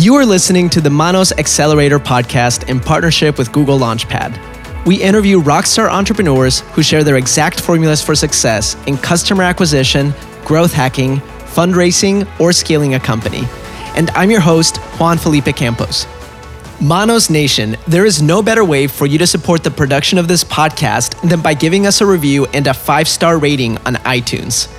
You are listening to the Manos Accelerator podcast in partnership with Google Launchpad. We interview rockstar entrepreneurs who share their exact formulas for success in customer acquisition, growth hacking, fundraising, or scaling a company. And I'm your host, Juan Felipe Campos. Manos Nation, there is no better way for you to support the production of this podcast than by giving us a review and a five star rating on iTunes.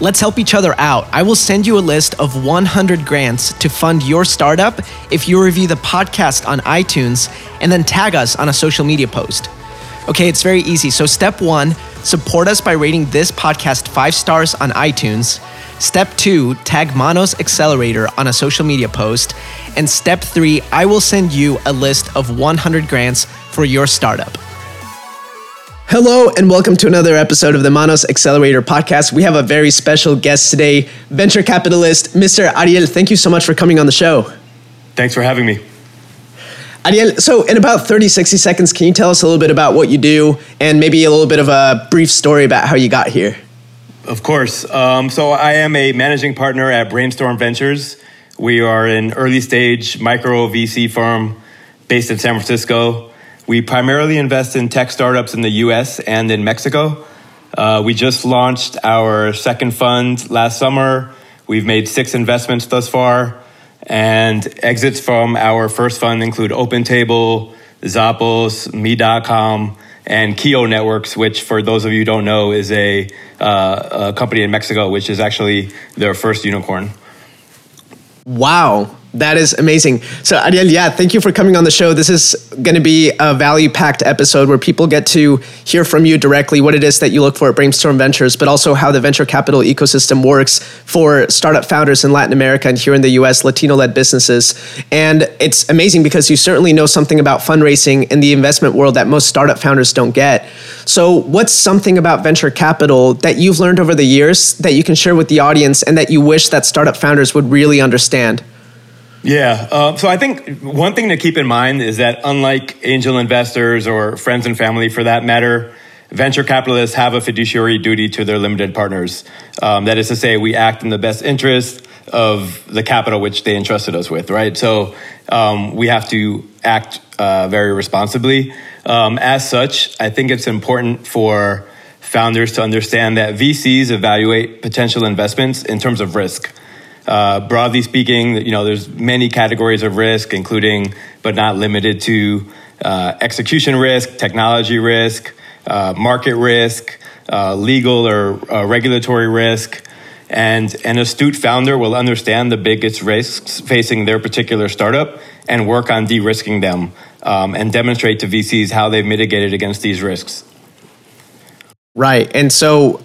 Let's help each other out. I will send you a list of 100 grants to fund your startup if you review the podcast on iTunes and then tag us on a social media post. Okay, it's very easy. So, step one, support us by rating this podcast five stars on iTunes. Step two, tag Manos Accelerator on a social media post. And step three, I will send you a list of 100 grants for your startup. Hello, and welcome to another episode of the Manos Accelerator podcast. We have a very special guest today, venture capitalist, Mr. Ariel. Thank you so much for coming on the show. Thanks for having me. Ariel, so in about 30, 60 seconds, can you tell us a little bit about what you do and maybe a little bit of a brief story about how you got here? Of course. Um, so I am a managing partner at Brainstorm Ventures. We are an early stage micro VC firm based in San Francisco. We primarily invest in tech startups in the US and in Mexico. Uh, we just launched our second fund last summer. We've made six investments thus far. And exits from our first fund include OpenTable, Zappos, Me.com, and Kio Networks, which, for those of you who don't know, is a, uh, a company in Mexico, which is actually their first unicorn. Wow. That is amazing. So, Ariel, yeah, thank you for coming on the show. This is going to be a value packed episode where people get to hear from you directly what it is that you look for at Brainstorm Ventures, but also how the venture capital ecosystem works for startup founders in Latin America and here in the US, Latino led businesses. And it's amazing because you certainly know something about fundraising in the investment world that most startup founders don't get. So, what's something about venture capital that you've learned over the years that you can share with the audience and that you wish that startup founders would really understand? Yeah. Uh, so I think one thing to keep in mind is that unlike angel investors or friends and family for that matter, venture capitalists have a fiduciary duty to their limited partners. Um, that is to say, we act in the best interest of the capital which they entrusted us with, right? So um, we have to act uh, very responsibly. Um, as such, I think it's important for founders to understand that VCs evaluate potential investments in terms of risk. Uh, broadly speaking, you know, there's many categories of risk, including but not limited to uh, execution risk, technology risk, uh, market risk, uh, legal or uh, regulatory risk. And an astute founder will understand the biggest risks facing their particular startup and work on de risking them um, and demonstrate to VCs how they've mitigated against these risks. Right. And so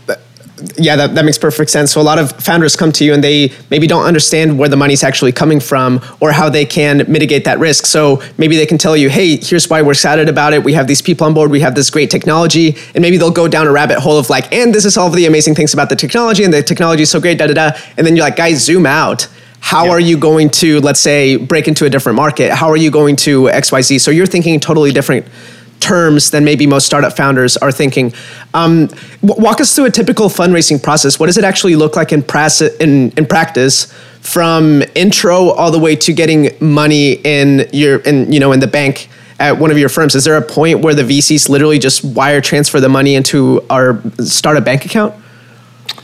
yeah, that, that makes perfect sense. So a lot of founders come to you and they maybe don't understand where the money's actually coming from or how they can mitigate that risk. So maybe they can tell you, hey, here's why we're excited about it. We have these people on board. We have this great technology. And maybe they'll go down a rabbit hole of like, and this is all of the amazing things about the technology and the technology is so great, da da da. And then you're like, guys, zoom out. How yep. are you going to, let's say, break into a different market? How are you going to XYZ? So you're thinking totally different terms than maybe most startup founders are thinking. Um, walk us through a typical fundraising process. What does it actually look like in, in, in practice from intro all the way to getting money in your in you know in the bank at one of your firms? Is there a point where the VCs literally just wire transfer the money into our startup bank account?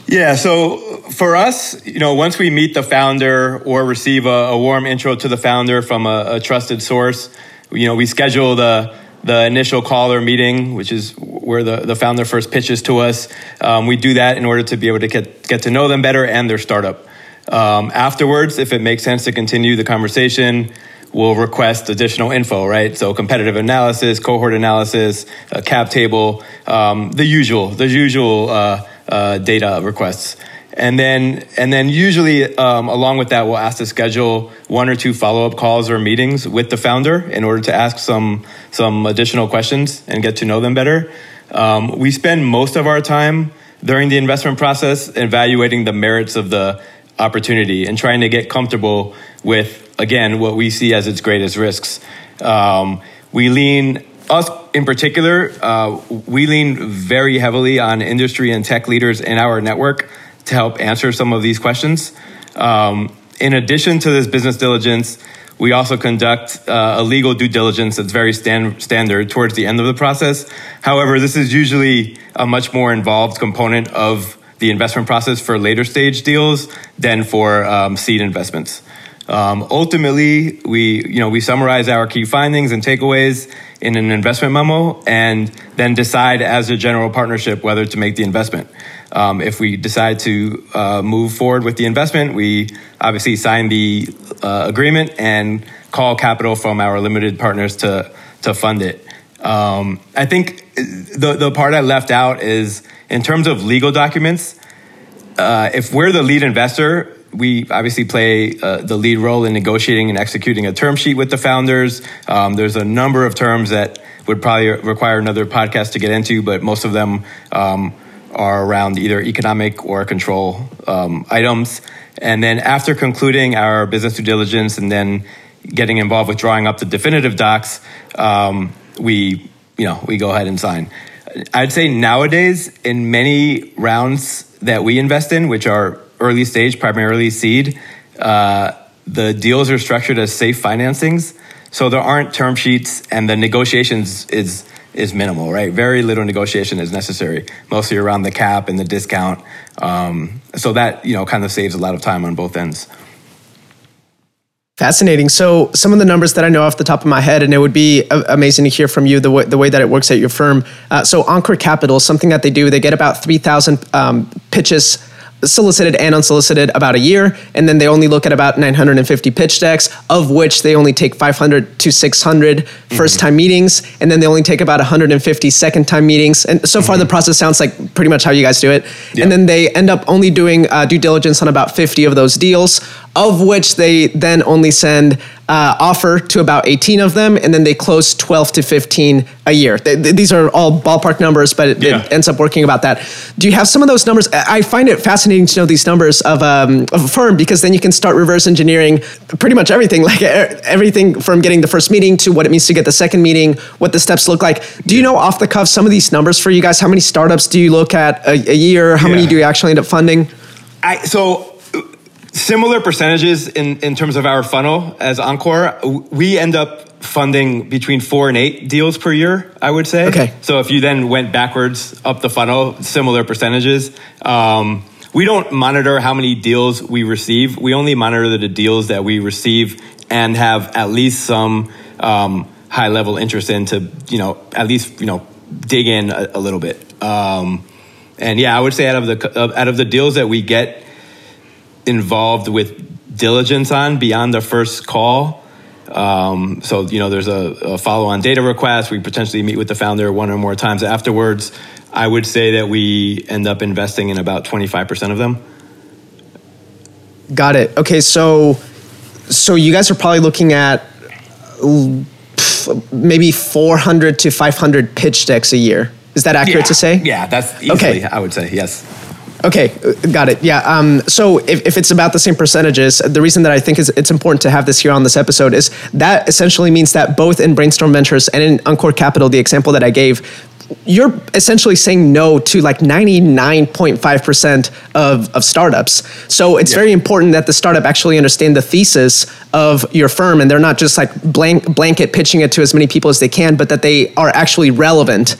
Yeah, so for us, you know, once we meet the founder or receive a, a warm intro to the founder from a, a trusted source, you know, we schedule the the initial caller meeting, which is where the, the founder first pitches to us. Um, we do that in order to be able to get, get to know them better and their startup. Um, afterwards, if it makes sense to continue the conversation, we'll request additional info, right? So competitive analysis, cohort analysis, a cap table, um, the usual, the usual uh, uh, data requests. And then, and then usually um, along with that, we'll ask to schedule one or two follow-up calls or meetings with the founder in order to ask some some additional questions and get to know them better. Um, we spend most of our time during the investment process evaluating the merits of the opportunity and trying to get comfortable with again what we see as its greatest risks. Um, we lean us in particular. Uh, we lean very heavily on industry and tech leaders in our network to help answer some of these questions. Um, in addition to this business diligence, we also conduct uh, a legal due diligence that's very stand, standard towards the end of the process. However, this is usually a much more involved component of the investment process for later stage deals than for um, seed investments. Um, ultimately, we you know we summarize our key findings and takeaways in an investment memo, and then decide as a general partnership whether to make the investment. Um, if we decide to uh, move forward with the investment, we obviously sign the uh, agreement and call capital from our limited partners to to fund it. Um, I think the the part I left out is in terms of legal documents. Uh, if we're the lead investor, we obviously play uh, the lead role in negotiating and executing a term sheet with the founders. Um, there's a number of terms that would probably require another podcast to get into, but most of them um, are around either economic or control um, items. And then after concluding our business due diligence and then getting involved with drawing up the definitive docs, um, we you know we go ahead and sign. I'd say nowadays in many rounds that we invest in, which are early stage, primarily seed, uh, the deals are structured as safe financings. So there aren't term sheets, and the negotiations is is minimal, right? Very little negotiation is necessary, mostly around the cap and the discount. Um, so that you know kind of saves a lot of time on both ends. Fascinating. So, some of the numbers that I know off the top of my head, and it would be amazing to hear from you the the way that it works at your firm. Uh, so, Encore Capital, something that they do, they get about 3,000 um, pitches solicited and unsolicited about a year and then they only look at about 950 pitch decks of which they only take 500 to 600 mm-hmm. first time meetings and then they only take about 150 second time meetings and so far mm-hmm. the process sounds like pretty much how you guys do it yeah. and then they end up only doing uh, due diligence on about 50 of those deals of which they then only send uh, offer to about 18 of them, and then they close 12 to 15 a year. They, these are all ballpark numbers, but it, yeah. it, ends up working about that. Do you have some of those numbers? I find it fascinating to know these numbers of, um, of a firm because then you can start reverse engineering pretty much everything, like everything from getting the first meeting to what it means to get the second meeting, what the steps look like. Do you know off the cuff some of these numbers for you guys? How many startups do you look at a, a year? How yeah. many do you actually end up funding? I, so similar percentages in, in terms of our funnel as Encore. We end up funding between four and eight deals per year, I would say. Okay. So if you then went backwards up the funnel, similar percentages. Um, we don't monitor how many deals we receive. We only monitor the deals that we receive and have at least some um, high level interest in to, you know, at least, you know, dig in a, a little bit. Um, and yeah, I would say out of the out of the deals that we get involved with diligence on beyond the first call. Um, so, you know, there's a, a follow on data request. We potentially meet with the founder one or more times afterwards. I would say that we end up investing in about 25% of them. Got it. Okay, so so you guys are probably looking at maybe 400 to 500 pitch decks a year. Is that accurate yeah. to say? Yeah, that's easily, okay. I would say, yes. Okay, got it. Yeah. Um, so if, if it's about the same percentages, the reason that I think is it's important to have this here on this episode is that essentially means that both in Brainstorm Ventures and in Encore Capital, the example that I gave, you're essentially saying no to like 99.5% of, of startups. So it's yeah. very important that the startup actually understand the thesis of your firm and they're not just like blank, blanket pitching it to as many people as they can, but that they are actually relevant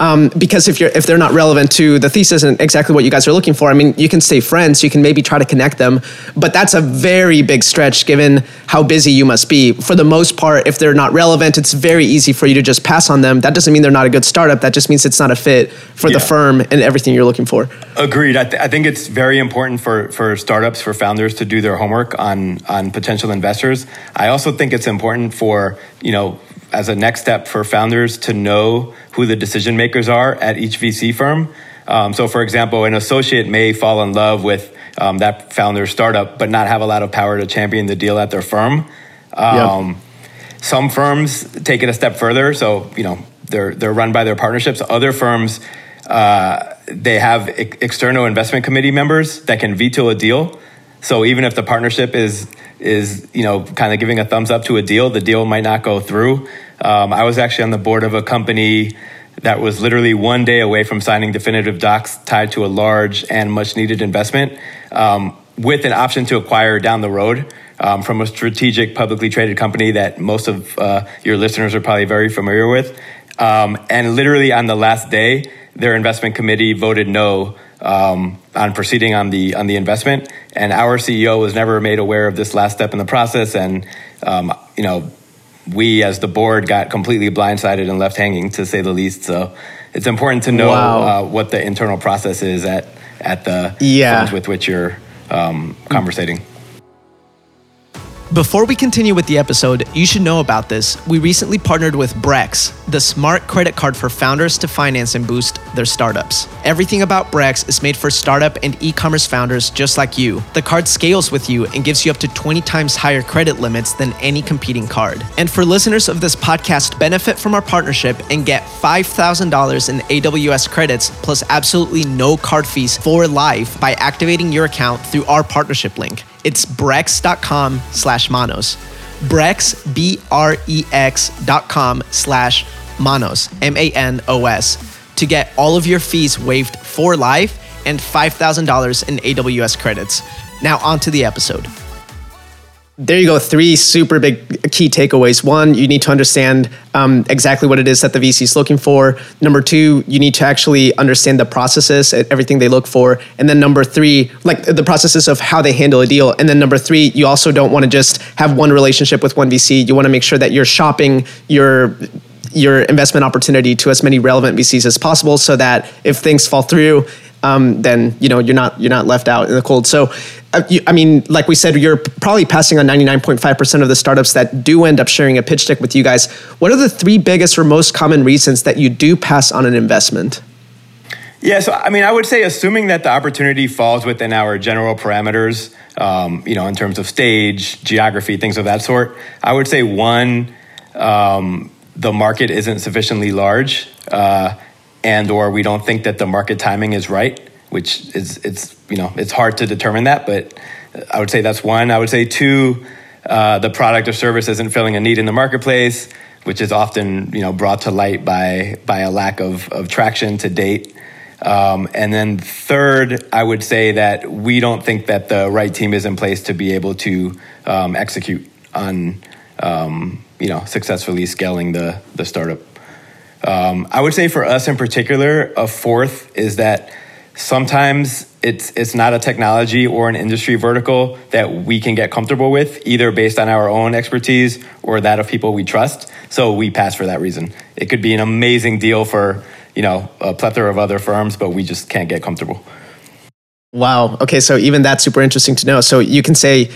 um, because if you're if they're not relevant to the thesis and exactly what you guys are looking for, I mean, you can stay friends, you can maybe try to connect them, but that's a very big stretch given how busy you must be. For the most part, if they're not relevant, it's very easy for you to just pass on them. That doesn't mean they're not a good startup. That just means it's not a fit for yeah. the firm and everything you're looking for. Agreed. I, th- I think it's very important for for startups for founders to do their homework on on potential investors. I also think it's important for you know as a next step for founders to know who the decision makers are at each VC firm. Um, so, for example, an associate may fall in love with um, that founder startup, but not have a lot of power to champion the deal at their firm. Um, yep. Some firms take it a step further, so you know they're they're run by their partnerships. Other firms uh, they have ex- external investment committee members that can veto a deal. So even if the partnership is is you know kind of giving a thumbs up to a deal, the deal might not go through. Um, I was actually on the board of a company that was literally one day away from signing definitive docs tied to a large and much needed investment. Um, with an option to acquire down the road um, from a strategic publicly traded company that most of uh, your listeners are probably very familiar with. Um, and literally on the last day, their investment committee voted no um, on proceeding on the on the investment. And our CEO was never made aware of this last step in the process. And um, you know, we as the board got completely blindsided and left hanging, to say the least. So it's important to know wow. uh, what the internal process is at at the yeah. firms with which you're um, conversating. Before we continue with the episode, you should know about this. We recently partnered with Brex, the smart credit card for founders to finance and boost their startups. Everything about Brex is made for startup and e commerce founders just like you. The card scales with you and gives you up to 20 times higher credit limits than any competing card. And for listeners of this podcast, benefit from our partnership and get $5,000 in AWS credits plus absolutely no card fees for life by activating your account through our partnership link. It's brex.com slash manos. Brex, B R E X dot com slash manos, M A N O S, to get all of your fees waived for life and $5,000 in AWS credits. Now, on to the episode there you go. Three super big key takeaways. One, you need to understand um, exactly what it is that the VC is looking for. Number two, you need to actually understand the processes, and everything they look for. And then number three, like the processes of how they handle a deal. And then number three, you also don't want to just have one relationship with one VC. You want to make sure that you're shopping your your investment opportunity to as many relevant VCs as possible, so that if things fall through, um, then you know you're not you're not left out in the cold. So uh, I mean, like we said, you're probably passing on 99.5% of the startups that do end up sharing a pitch deck with you guys. What are the three biggest or most common reasons that you do pass on an investment? Yeah, so I mean, I would say, assuming that the opportunity falls within our general parameters, um, you know, in terms of stage, geography, things of that sort, I would say one, um, the market isn't sufficiently large, uh, and or we don't think that the market timing is right which is it's you know it's hard to determine that, but I would say that's one. I would say two, uh, the product or service isn't filling a need in the marketplace, which is often you know brought to light by by a lack of of traction to date. Um, and then third, I would say that we don't think that the right team is in place to be able to um, execute on um, you know successfully scaling the the startup. Um, I would say for us in particular, a fourth is that sometimes it's it's not a technology or an industry vertical that we can get comfortable with either based on our own expertise or that of people we trust. So we pass for that reason. It could be an amazing deal for you know a plethora of other firms but we just can't get comfortable. Wow. Okay so even that's super interesting to know. So you can say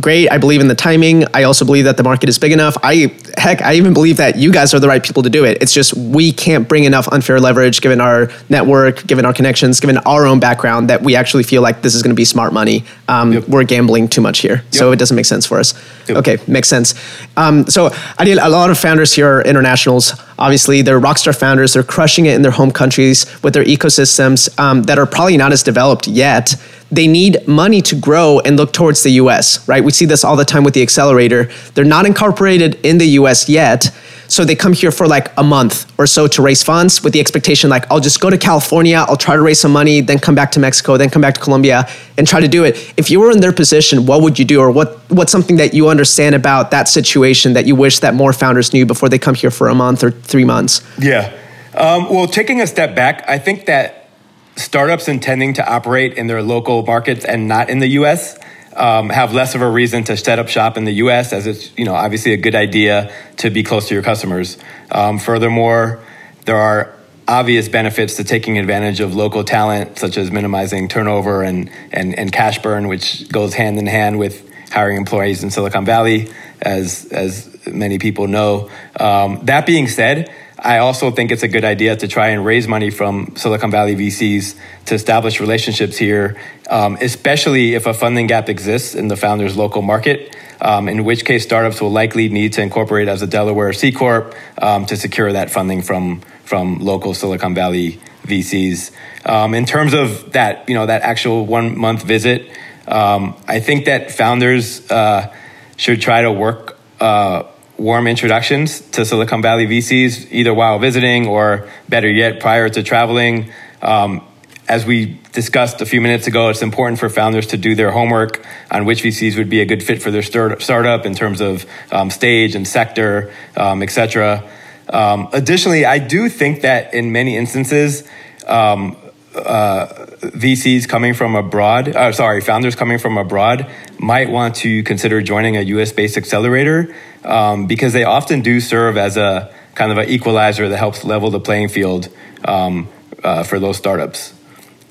great. I believe in the timing. I also believe that the market is big enough. I heck, I even believe that you guys are the right people to do it. It's just we can't bring enough unfair leverage given our network, given our connections, given our own background that we actually feel like this is going to be smart money. Um, yep. We're gambling too much here, yep. so it doesn't make sense for us. Yep. Okay, makes sense. Um, so I did a lot of founders here are internationals. Obviously, they're rockstar founders. They're crushing it in their home countries with their ecosystems um, that are probably not as developed yet they need money to grow and look towards the US, right? We see this all the time with the accelerator. They're not incorporated in the US yet. So they come here for like a month or so to raise funds with the expectation like, I'll just go to California, I'll try to raise some money, then come back to Mexico, then come back to Colombia and try to do it. If you were in their position, what would you do? Or what, what's something that you understand about that situation that you wish that more founders knew before they come here for a month or three months? Yeah. Um, well, taking a step back, I think that startups intending to operate in their local markets and not in the US um, have less of a reason to set up shop in the US as it's you know obviously a good idea to be close to your customers. Um, furthermore, there are obvious benefits to taking advantage of local talent, such as minimizing turnover and, and, and cash burn, which goes hand in hand with hiring employees in Silicon Valley, as, as many people know. Um, that being said, I also think it's a good idea to try and raise money from Silicon Valley VCs to establish relationships here, um, especially if a funding gap exists in the founder's local market. Um, in which case, startups will likely need to incorporate as a Delaware C corp um, to secure that funding from from local Silicon Valley VCs. Um, in terms of that, you know, that actual one month visit, um, I think that founders uh, should try to work. Uh, warm introductions to Silicon Valley VCs, either while visiting or better yet, prior to traveling. Um, as we discussed a few minutes ago, it's important for founders to do their homework on which VCs would be a good fit for their startup in terms of um, stage and sector, um, et cetera. Um, additionally, I do think that in many instances, um, uh, VCs coming from abroad, uh, sorry, founders coming from abroad might want to consider joining a US based accelerator um, because they often do serve as a kind of an equalizer that helps level the playing field um, uh, for those startups.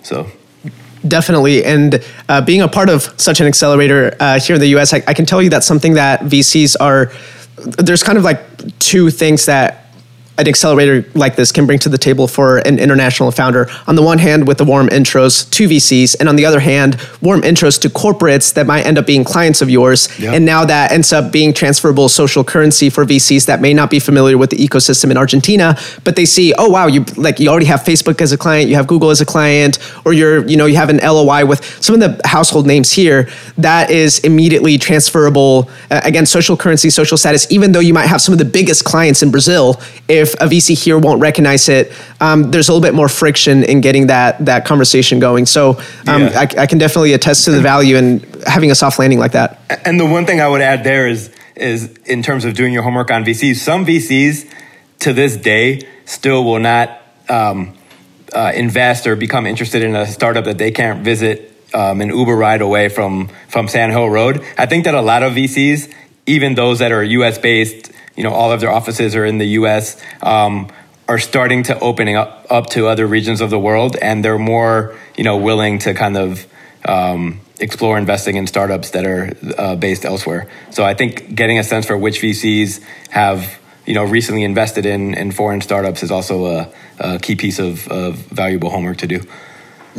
So. Definitely. And uh, being a part of such an accelerator uh, here in the US, I, I can tell you that's something that VCs are, there's kind of like two things that an accelerator like this can bring to the table for an international founder. On the one hand, with the warm intros to VCs, and on the other hand, warm intros to corporates that might end up being clients of yours. And now that ends up being transferable social currency for VCs that may not be familiar with the ecosystem in Argentina, but they see, oh wow, you like you already have Facebook as a client, you have Google as a client, or you're you know you have an LOI with some of the household names here. That is immediately transferable. Uh, again, social currency, social status. Even though you might have some of the biggest clients in Brazil, if if a VC here won't recognize it, um, there's a little bit more friction in getting that that conversation going. So um, yeah. I, I, can definitely attest to the value in having a soft landing like that. And the one thing I would add there is is in terms of doing your homework on VCs. Some VCs to this day still will not um, uh, invest or become interested in a startup that they can't visit um, an Uber ride away from from Sand Hill Road. I think that a lot of VCs, even those that are U.S. based you know all of their offices are in the U.S. Um, are starting to opening up up to other regions of the world, and they're more you know willing to kind of um, explore investing in startups that are uh, based elsewhere. So I think getting a sense for which VCs have you know recently invested in in foreign startups is also a, a key piece of, of valuable homework to do.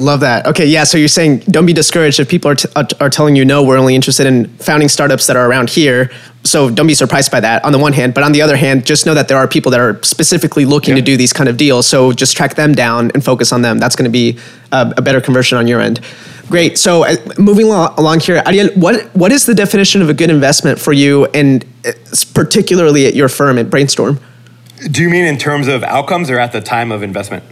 Love that. Okay, yeah. So you're saying don't be discouraged if people are, t- are telling you no. We're only interested in founding startups that are around here. So don't be surprised by that. On the one hand, but on the other hand, just know that there are people that are specifically looking yeah. to do these kind of deals. So just track them down and focus on them. That's going to be a, a, better conversion on your end. Great. So uh, moving along here, Ariel, what what is the definition of a good investment for you, and uh, particularly at your firm at Brainstorm? Do you mean in terms of outcomes or at the time of investment?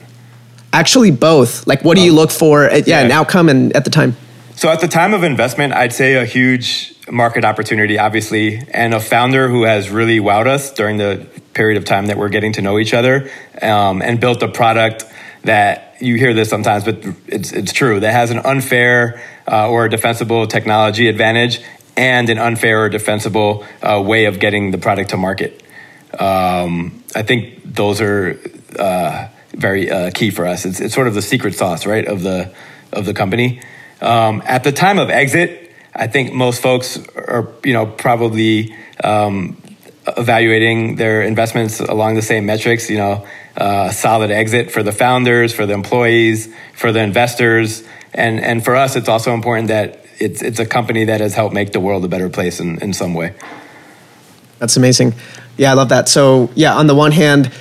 Actually, both. Like, what do you look for? At, yeah, yeah, an outcome and at the time. So, at the time of investment, I'd say a huge market opportunity, obviously, and a founder who has really wowed us during the period of time that we're getting to know each other, um, and built a product that you hear this sometimes, but it's it's true that has an unfair uh, or defensible technology advantage and an unfair or defensible uh, way of getting the product to market. Um, I think those are. Uh, very uh, key for us. It's, it's sort of the secret sauce, right, of the of the company. Um, at the time of exit, I think most folks are, you know, probably um, evaluating their investments along the same metrics. You know, uh, solid exit for the founders, for the employees, for the investors, and and for us, it's also important that it's it's a company that has helped make the world a better place in, in some way. That's amazing. Yeah, I love that. So yeah, on the one hand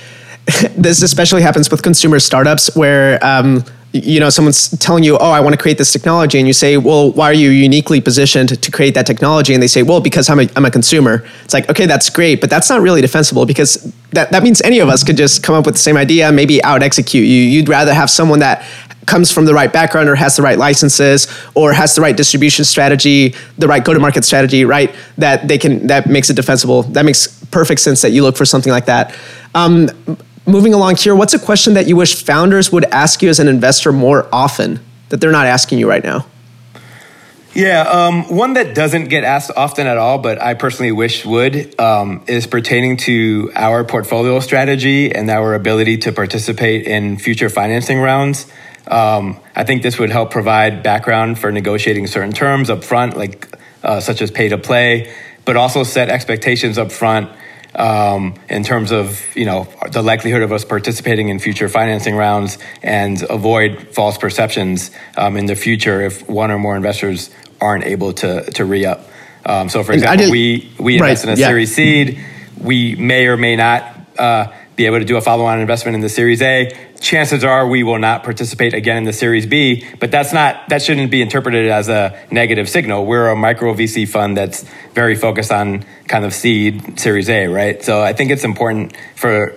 this especially happens with consumer startups where um, you know someone's telling you oh i want to create this technology and you say well why are you uniquely positioned to create that technology? And they say well because i'm a, I'm a consumer. It's like okay that's great but that's not really defensible because that, that means any of us could just come up with the same idea maybe out execute you. You'd rather have someone that comes from the right background or has the right licenses or has the right distribution strategy the right go-to-market strategy right that they can that makes it defensible. That makes perfect sense that you look for something like that. Um, moving along here, what's a question that you wish founders would ask you as an investor more often that they're not asking you right now? Yeah, um, one that doesn't get asked often at all, but I personally wish would, um, is pertaining to our portfolio strategy and our ability to participate in future financing rounds. Um, I think this would help provide background for negotiating certain terms up front, like uh, such as pay to play, but also set expectations up front um, in terms of you know the likelihood of us participating in future financing rounds and avoid false perceptions um, in the future if one or more investors aren't able to to re up. Um, so, for example, we we invest right, in a yeah. Series Seed. We may or may not. Uh, be able to do a follow-on investment in the Series A. Chances are we will not participate again in the Series B, but that's not that shouldn't be interpreted as a negative signal. We're a micro VC fund that's very focused on kind of seed Series A, right? So I think it's important for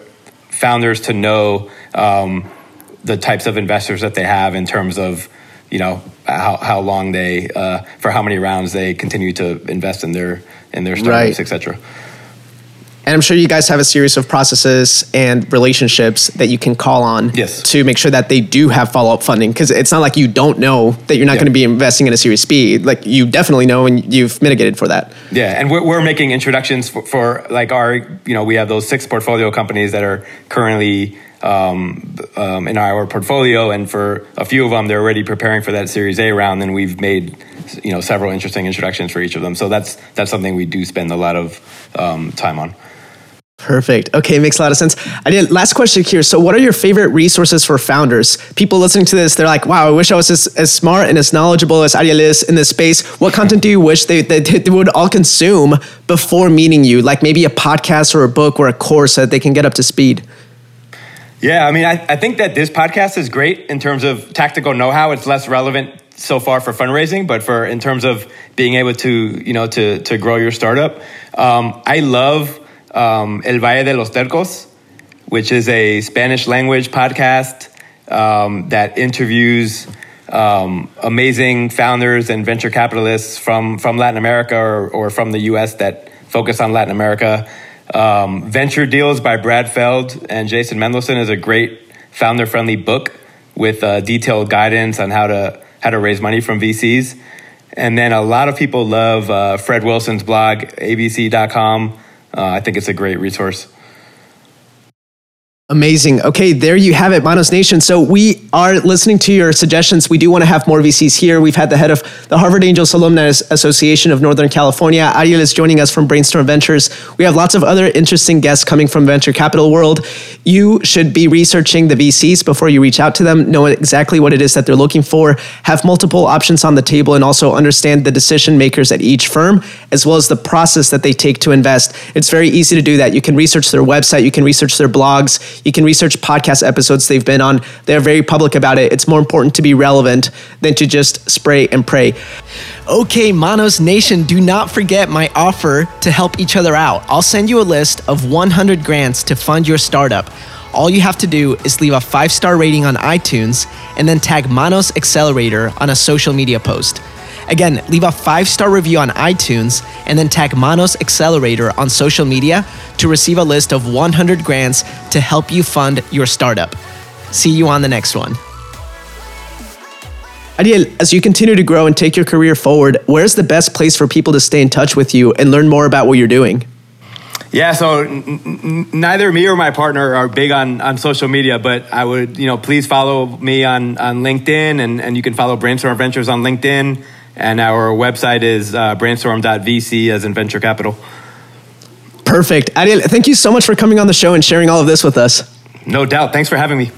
founders to know um, the types of investors that they have in terms of you know how, how long they uh, for how many rounds they continue to invest in their in their startups, right. etc. And I'm sure you guys have a series of processes and relationships that you can call on yes. to make sure that they do have follow up funding. Because it's not like you don't know that you're not yeah. going to be investing in a Series B. Like you definitely know and you've mitigated for that. Yeah, and we're, we're making introductions for, for, like our, you know, we have those six portfolio companies that are currently um, um, in our portfolio, and for a few of them, they're already preparing for that Series A round, and we've made you know several interesting introductions for each of them. So that's that's something we do spend a lot of um, time on. Perfect. Okay, makes a lot of sense. I did last question here. So, what are your favorite resources for founders? People listening to this, they're like, "Wow, I wish I was as, as smart and as knowledgeable as Ariel is in this space." What content do you wish they, they, they would all consume before meeting you? Like maybe a podcast or a book or a course that they can get up to speed. Yeah, I mean, I, I think that this podcast is great in terms of tactical know-how. It's less relevant so far for fundraising, but for in terms of being able to, you know, to to grow your startup, um, I love um, El Valle de los Tercos, which is a Spanish language podcast um, that interviews um, amazing founders and venture capitalists from, from Latin America or, or from the US that focus on Latin America. Um, venture Deals by Brad Feld and Jason Mendelson is a great founder friendly book with uh, detailed guidance on how to, how to raise money from VCs. And then a lot of people love uh, Fred Wilson's blog, avc.com Uh, I think it's a great resource. Amazing. Okay, there you have it, Manos Nation. So we are listening to your suggestions. We do want to have more VCs here. We've had the head of the Harvard Angels Alumni Association of Northern California. Ariel is joining us from Brainstorm Ventures. We have lots of other interesting guests coming from venture capital world. You should be researching the VCs before you reach out to them, know exactly what it is that they're looking for, have multiple options on the table, and also understand the decision makers at each firm, as well as the process that they take to invest. It's very easy to do that. You can research their website, you can research their blogs you can research podcast episodes they've been on. They're very public about it. It's more important to be relevant than to just spray and pray. Okay, Manos Nation, do not forget my offer to help each other out. I'll send you a list of 100 grants to fund your startup. All you have to do is leave a five star rating on iTunes and then tag Manos Accelerator on a social media post. Again, leave a five star review on iTunes and then tag Manos Accelerator on social media to receive a list of 100 grants to help you fund your startup. See you on the next one. Ariel, as you continue to grow and take your career forward, where's the best place for people to stay in touch with you and learn more about what you're doing? Yeah, so n- n- neither me or my partner are big on, on social media, but I would, you know, please follow me on, on LinkedIn and, and you can follow Brainstorm Ventures on LinkedIn. And our website is uh, brainstorm.vc as in venture capital. Perfect. Ariel, thank you so much for coming on the show and sharing all of this with us. No doubt. Thanks for having me.